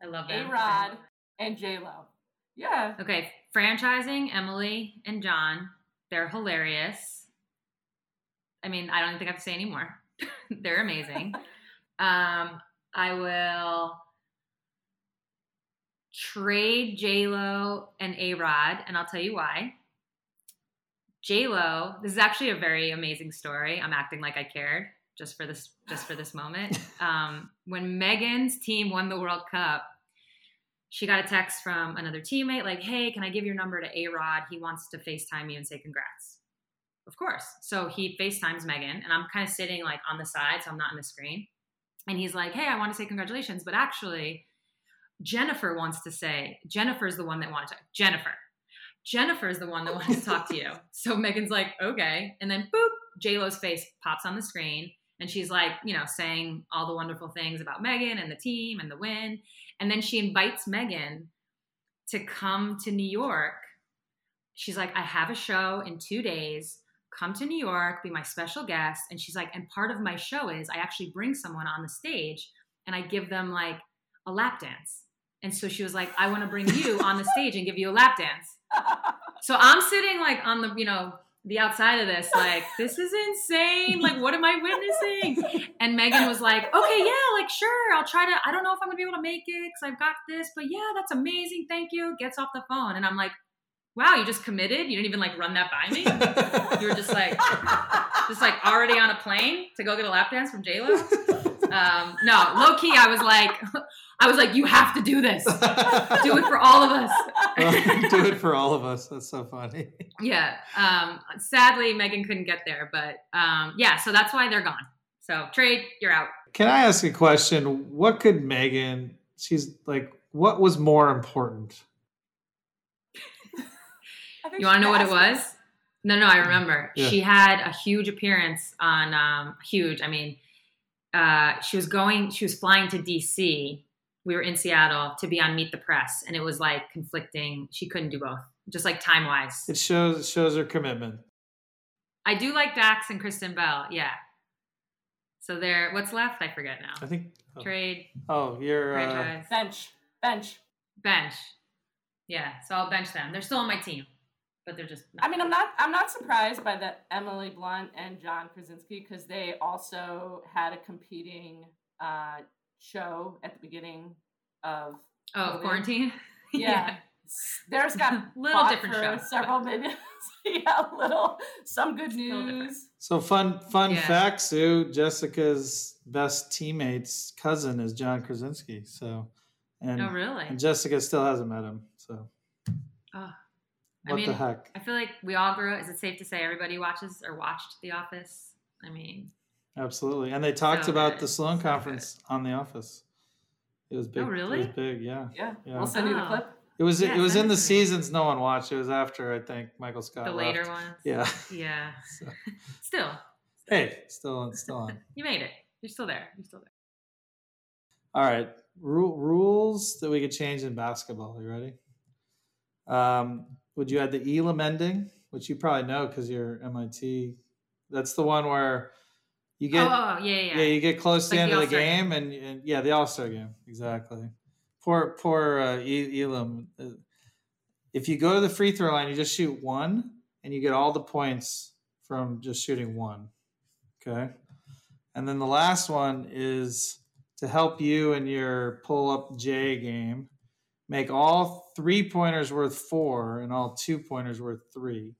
I love that. A Rod and J Lo. Yeah. Okay, franchising Emily and John. They're hilarious. I mean, I don't think I have to say anymore. They're amazing. um, I will trade J Lo and A Rod, and I'll tell you why. J Lo, this is actually a very amazing story. I'm acting like I cared just for this just for this moment. Um, when Megan's team won the World Cup, she got a text from another teammate like, "Hey, can I give your number to A Rod? He wants to Facetime you and say congrats." Of course. So he FaceTimes Megan, and I'm kind of sitting like on the side, so I'm not in the screen. And he's like, "Hey, I want to say congratulations, but actually." Jennifer wants to say, Jennifer's the one that wanted to. Jennifer, Jennifer's the one that wants to talk to you. So Megan's like, okay. And then boop, JLo's face pops on the screen. And she's like, you know, saying all the wonderful things about Megan and the team and the win. And then she invites Megan to come to New York. She's like, I have a show in two days. Come to New York, be my special guest. And she's like, and part of my show is I actually bring someone on the stage and I give them like a lap dance. And so she was like, I want to bring you on the stage and give you a lap dance so I'm sitting like on the, you know, the outside of this, like, this is insane. Like, what am I witnessing? And Megan was like, okay, yeah, like, sure, I'll try to. I don't know if I'm gonna be able to make it because I've got this, but yeah, that's amazing. Thank you. Gets off the phone. And I'm like, wow, you just committed? You didn't even like run that by me? you were just like, just like already on a plane to go get a lap dance from JLo? Um, no, low key, I was like, I was like, you have to do this. do it for all of us. do it for all of us. That's so funny. Yeah. Um, sadly, Megan couldn't get there, but um, yeah, so that's why they're gone. So trade, you're out. can I ask a question? What could Megan? She's like, what was more important? you want to know what it was? No, no, I remember. Yeah. She had a huge appearance on um, huge. I mean, uh, she was going. She was flying to DC. We were in Seattle to be on Meet the Press, and it was like conflicting. She couldn't do both, just like time wise. It shows it shows her commitment. I do like Dax and Kristen Bell. Yeah. So there, what's left? I forget now. I think oh. trade. Oh, you're uh, bench, bench, bench. Yeah, so I'll bench them. They're still on my team but they're just. I mean, I'm not. I'm not surprised by the Emily Blunt and John Krasinski because they also had a competing uh, show at the beginning of. Oh, quarantine. Yeah. yeah. Theirs got little different show, several but... minutes. yeah, little some good news. So fun, fun yeah. fact, Sue. Jessica's best teammate's cousin is John Krasinski. So, and oh really? And Jessica still hasn't met him. So. Oh. What I mean, the heck? I feel like we all grew. Is it safe to say everybody watches or watched The Office? I mean, absolutely. And they talked so about good. the Sloan so conference good. on The Office. It was big. Oh, really? It was big. Yeah. Yeah. yeah. We'll send you the clip. It was yeah, it was in the seasons no one watched. It was after I think Michael Scott. The left. later ones. Yeah. Yeah. so. Still. Hey, still still on. you made it. You're still there. You're still there. All right. Ru- rules that we could change in basketball. You ready? Um, would you add the Elam ending, which you probably know because you're MIT? That's the one where you get oh, yeah, yeah. yeah you get close to the end the of the game, game. And, and, yeah, the All Star game exactly. Poor poor uh, Elam. Uh, if you go to the free throw line, you just shoot one, and you get all the points from just shooting one. Okay, and then the last one is to help you in your pull up J game make all three pointers worth four and all two pointers worth three.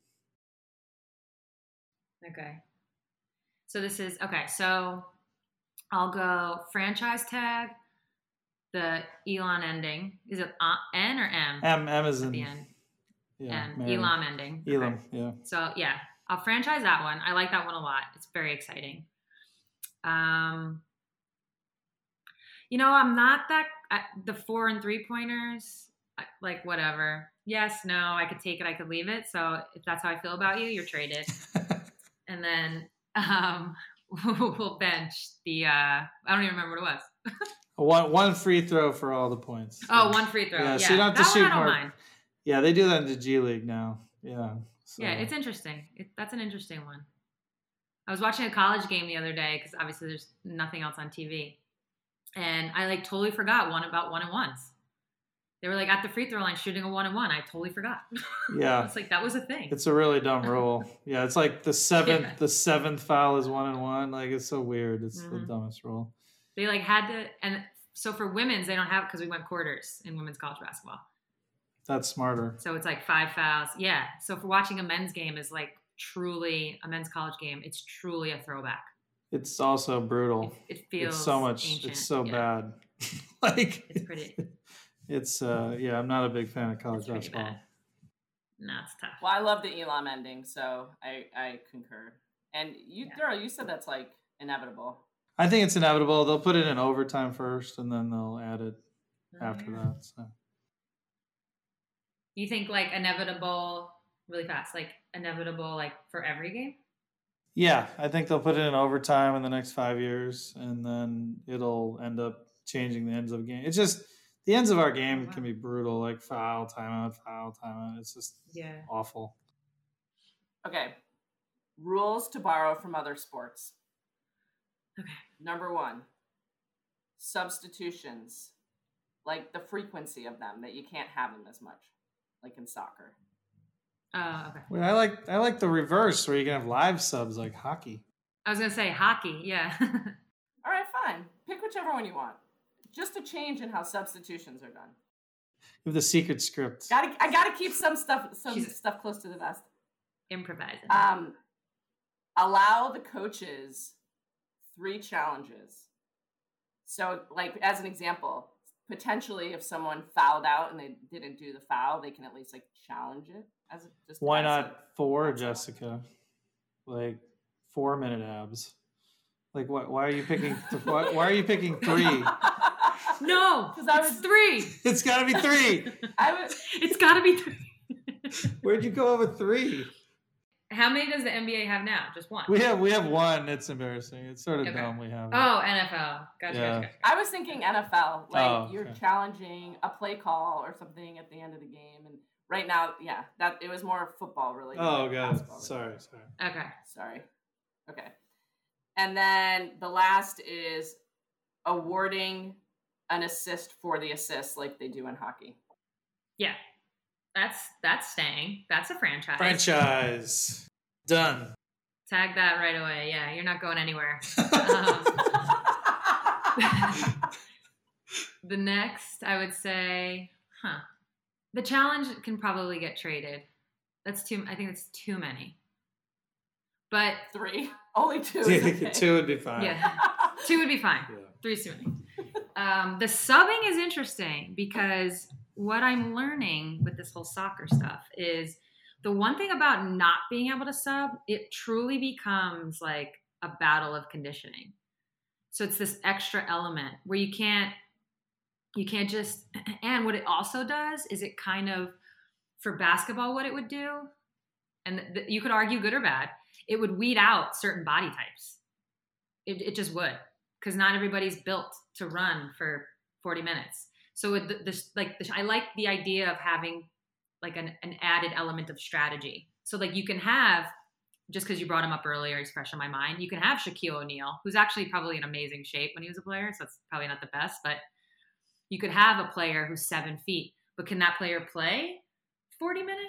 Okay. So this is okay. So I'll go franchise tag, the Elon ending. Is it N or M? M. M is in the end. Yeah, Elam ending. Elam, okay. yeah. So yeah, I'll franchise that one. I like that one a lot. It's very exciting. Um, you know, I'm not that I, the four and three pointers. Like whatever. Yes, no, I could take it. I could leave it. So if that's how I feel about you, you're traded. and then um, we'll bench the. Uh, I don't even remember what it was. one one free throw for all the points. Oh, one free throw. Yeah, yeah. so you don't have to shoot more. Mind. Yeah, they do that in the G League now. Yeah. So. Yeah, it's interesting. It, that's an interesting one. I was watching a college game the other day because obviously there's nothing else on TV and I like totally forgot one about one and ones. They were like at the free throw line shooting a one and one. I totally forgot. Yeah, it's like that was a thing. It's a really dumb rule. yeah, it's like the seventh yeah. the seventh foul is one and one. Like it's so weird. It's mm-hmm. the dumbest rule. They like had to, and so for women's they don't have because we went quarters in women's college basketball. That's smarter. So it's like five fouls. Yeah. So for watching a men's game is like truly a men's college game. It's truly a throwback. It's also brutal. It, it feels it's so much. Ancient. It's so yeah. bad. like it's pretty. It's uh yeah. I'm not a big fan of college basketball. Bad. No, it's tough. Well, I love the Elam ending, so I I concur. And you, yeah. Daryl, you said that's like inevitable. I think it's inevitable. They'll put it in overtime first, and then they'll add it mm-hmm. after that. So. You think like inevitable really fast, like inevitable, like for every game? Yeah, I think they'll put it in overtime in the next five years, and then it'll end up changing the ends of the game. It's just the ends of our game can be brutal, like foul, timeout, foul, timeout. It's just yeah awful. Okay, rules to borrow from other sports. Okay. Number one, substitutions, like the frequency of them that you can't have them as much, like in soccer. Oh, okay. Wait, I like I like the reverse where you can have live subs like hockey. I was gonna say hockey, yeah. All right, fine. Pick whichever one you want. Just a change in how substitutions are done. With the secret script. Gotta, I gotta keep some stuff some She's stuff close to the vest. Improvising. Um, allow the coaches three challenges. So, like as an example, potentially if someone fouled out and they didn't do the foul, they can at least like challenge it as just why not four, Jessica? Like four minute abs. Like what? Why are you picking? Th- why, why, are you picking three? No, because I was three. It's got to be three. I was. It's got to be three. Where'd you go over three? How many does the NBA have now? Just one. We have we have one. It's embarrassing. It's sort of okay. dumb. We have. Oh, NFL. Gotcha, yeah. gotcha, gotcha. I was thinking NFL. Like oh, okay. you're challenging a play call or something at the end of the game, and right now, yeah, that it was more football related. Oh, god. Sorry, sorry. Okay. Sorry. Okay. And then the last is awarding an assist for the assist, like they do in hockey. Yeah, that's that's staying. That's a franchise. Franchise. Done. Tag that right away. Yeah, you're not going anywhere. um, the next, I would say, huh. The challenge can probably get traded. That's too. I think it's too many. But three, only two. Okay. two would be fine. Yeah, two would be fine. Yeah. Three's too many. Um, the subbing is interesting because what I'm learning with this whole soccer stuff is the one thing about not being able to sub, it truly becomes like a battle of conditioning. So it's this extra element where you can't you can't just and what it also does is it kind of for basketball what it would do and th- you could argue good or bad it would weed out certain body types it, it just would because not everybody's built to run for 40 minutes so it, this like this, i like the idea of having like an, an added element of strategy. So like you can have just because you brought him up earlier, he's fresh in my mind. You can have Shaquille O'Neal, who's actually probably in amazing shape when he was a player, so that's probably not the best, but you could have a player who's seven feet, but can that player play 40 minutes?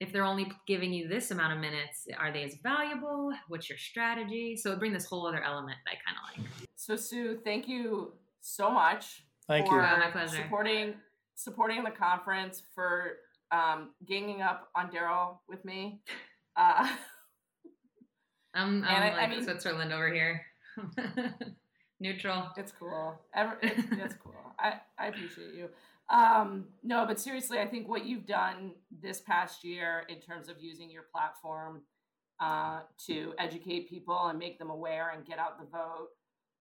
If they're only giving you this amount of minutes, are they as valuable? What's your strategy? So it bring this whole other element that I kind of like. So Sue, thank you so much thank for you. My pleasure. supporting supporting the conference for um, ganging up on Daryl with me. Uh, I'm, I'm I, like I mean, Switzerland over here. Neutral. It's cool. Ever, it's, it's cool. I, I appreciate you. Um, no, but seriously, I think what you've done this past year in terms of using your platform uh, to educate people and make them aware and get out the vote,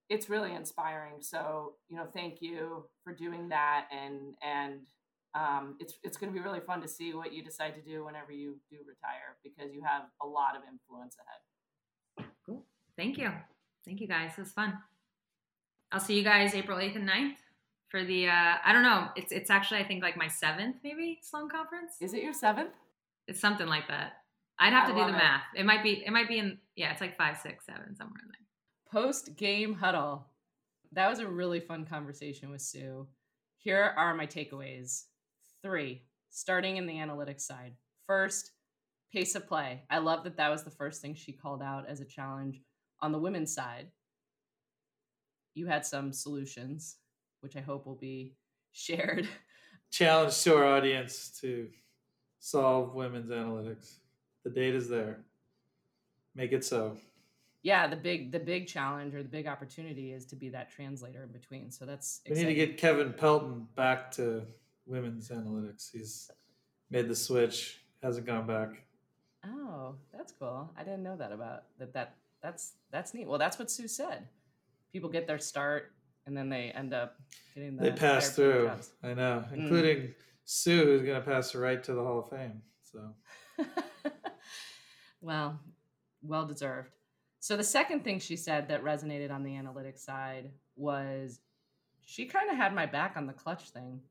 it's really inspiring. So, you know, thank you for doing that and and um, it's it's going to be really fun to see what you decide to do whenever you do retire because you have a lot of influence ahead. Cool. Thank you. Thank you guys. It was fun. I'll see you guys April 8th and 9th for the uh I don't know. It's it's actually I think like my 7th maybe Sloan conference. Is it your 7th? It's something like that. I'd have I to do the it. math. It might be it might be in yeah, it's like five, six, seven, somewhere in there. Post game huddle. That was a really fun conversation with Sue. Here are my takeaways. Three, starting in the analytics side. First, pace of play. I love that that was the first thing she called out as a challenge. On the women's side, you had some solutions, which I hope will be shared. Challenge to our audience to solve women's analytics. The data's there. Make it so. Yeah, the big the big challenge or the big opportunity is to be that translator in between. So that's exciting. we need to get Kevin Pelton back to women's analytics. He's made the switch, hasn't gone back. Oh, that's cool. I didn't know that about that. That that's that's neat. Well, that's what Sue said. People get their start and then they end up getting the they pass through. Jobs. I know, mm. including mm. Sue, who's going to pass the right to the Hall of Fame. So, well, well deserved. So the second thing she said that resonated on the analytics side was she kind of had my back on the clutch thing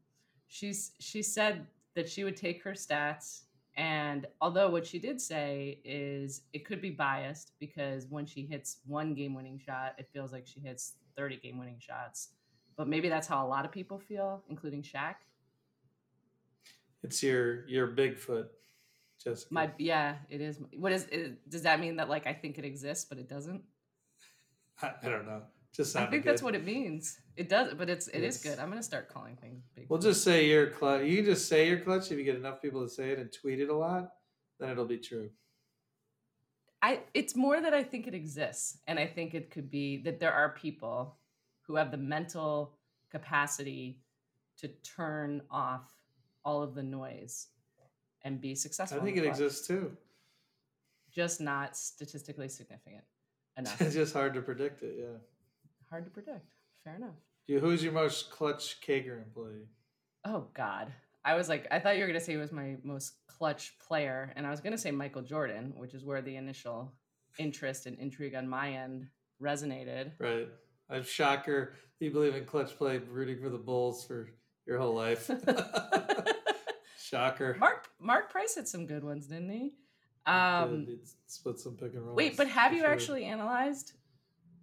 she's she said that she would take her stats and although what she did say is it could be biased because when she hits one game winning shot, it feels like she hits 30 game winning shots. But maybe that's how a lot of people feel, including Shaq. It's your your Bigfoot, Jessica. My yeah, it is. What is it, does that mean that like I think it exists but it doesn't? I, I don't know. Just I think good. that's what it means. It does, but it's it it's, is good. I'm gonna start calling things big. We'll just say you're clutch. You can just say you're clutch if you get enough people to say it and tweet it a lot, then it'll be true. I it's more that I think it exists, and I think it could be that there are people who have the mental capacity to turn off all of the noise and be successful. I think it exists too. Just not statistically significant enough. it's just hard to predict it. Yeah. Hard to predict. Fair enough. You, who's your most clutch KAGR employee? Oh God. I was like, I thought you were gonna say it was my most clutch player, and I was gonna say Michael Jordan, which is where the initial interest and intrigue on my end resonated. Right. I'm shocker. You believe in clutch play, rooting for the Bulls for your whole life. shocker. Mark Mark Price had some good ones, didn't he? Um, split some pick and roll. Wait, but have you sure. actually analyzed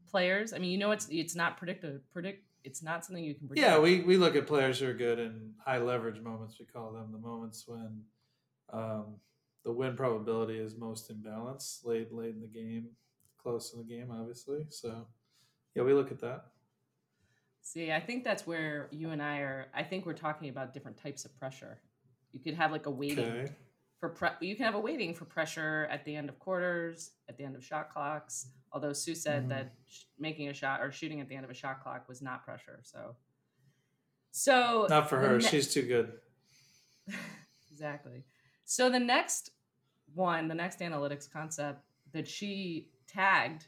players? I mean, you know, it's it's not predictive. Predict. It's not something you can predict. Yeah, we we look at players who are good in high leverage moments. We call them the moments when um, the win probability is most imbalanced, late late in the game, close in the game, obviously. So, yeah, we look at that. See, I think that's where you and I are. I think we're talking about different types of pressure. You could have like a waiting okay. for pre- you can have a weighting for pressure at the end of quarters, at the end of shot clocks. Although Sue said mm-hmm. that sh- making a shot or shooting at the end of a shot clock was not pressure. So, so not for her. Ne- She's too good. exactly. So the next one, the next analytics concept that she tagged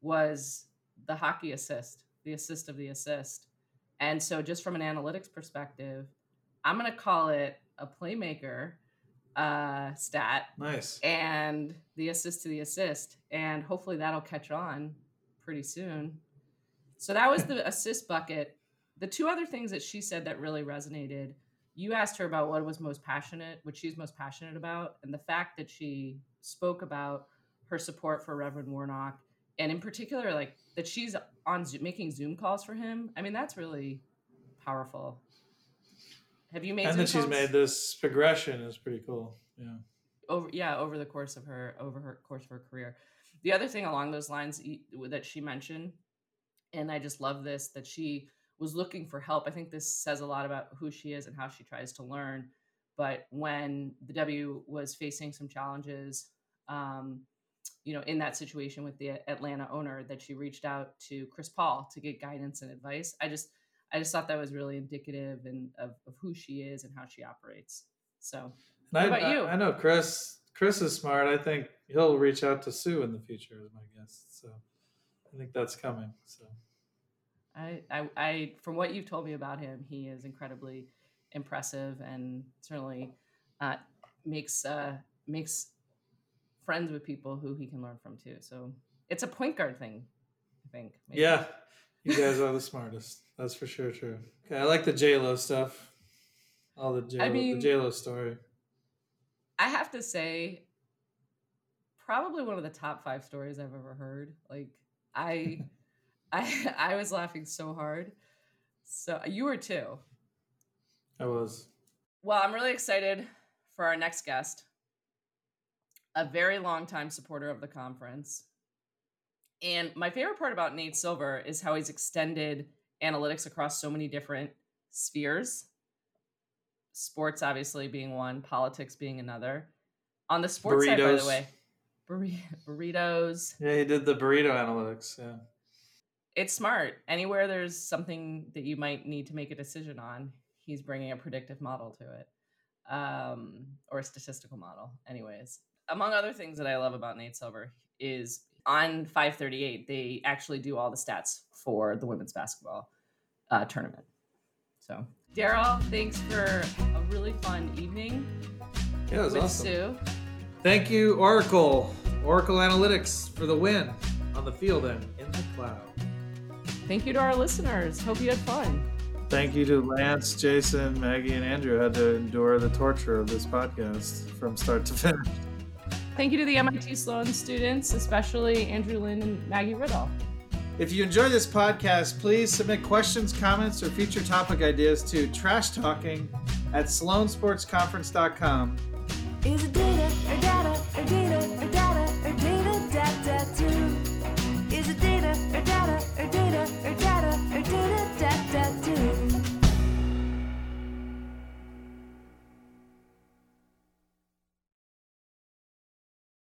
was the hockey assist, the assist of the assist. And so, just from an analytics perspective, I'm going to call it a playmaker uh, stat. Nice. And the assist to the assist. And hopefully that'll catch on pretty soon. So, that was the assist bucket. The two other things that she said that really resonated you asked her about what was most passionate, what she's most passionate about, and the fact that she spoke about her support for Reverend Warnock, and in particular, like that she's on Zoom, making Zoom calls for him. I mean, that's really powerful. Have you made? And Zoom that she's calls? made this progression is pretty cool. Yeah. Over yeah, over the course of her over her course of her career. The other thing along those lines that she mentioned, and I just love this that she was looking for help. I think this says a lot about who she is and how she tries to learn. But when the W was facing some challenges, um, you know, in that situation with the Atlanta owner, that she reached out to Chris Paul to get guidance and advice. I just, I just thought that was really indicative and of, of who she is and how she operates. So, what I, about you? I, I know Chris. Chris is smart. I think he'll reach out to Sue in the future, is my guess. So, I think that's coming. So. I, I, I, from what you've told me about him, he is incredibly impressive and certainly uh, makes uh, makes friends with people who he can learn from too. So it's a point guard thing, I think. Maybe. Yeah, you guys are the smartest. That's for sure true. Okay, I like the J Lo stuff. All the J Lo, mean, the J Lo story. I have to say, probably one of the top five stories I've ever heard. Like I. I I was laughing so hard. So you were too. I was. Well, I'm really excited for our next guest. A very long time supporter of the conference. And my favorite part about Nate Silver is how he's extended analytics across so many different spheres. Sports obviously being one, politics being another. On the sports burritos. side, by the way, burritos. Yeah, he did the burrito analytics. Yeah it's smart. Anywhere there's something that you might need to make a decision on, he's bringing a predictive model to it, um, or a statistical model. Anyways, among other things that I love about Nate Silver is on 538 they actually do all the stats for the women's basketball uh, tournament. So, Daryl, thanks for a really fun evening. Yeah, it was with awesome. Sue. Thank you, Oracle. Oracle Analytics for the win on the field and in the cloud. Thank you to our listeners. Hope you had fun. Thank you to Lance, Jason, Maggie, and Andrew had to endure the torture of this podcast from start to finish. Thank you to the MIT Sloan students, especially Andrew Lynn and Maggie Riddle. If you enjoy this podcast, please submit questions, comments, or future topic ideas to trash talking at sloansportsconference.com. Is it data or data or data?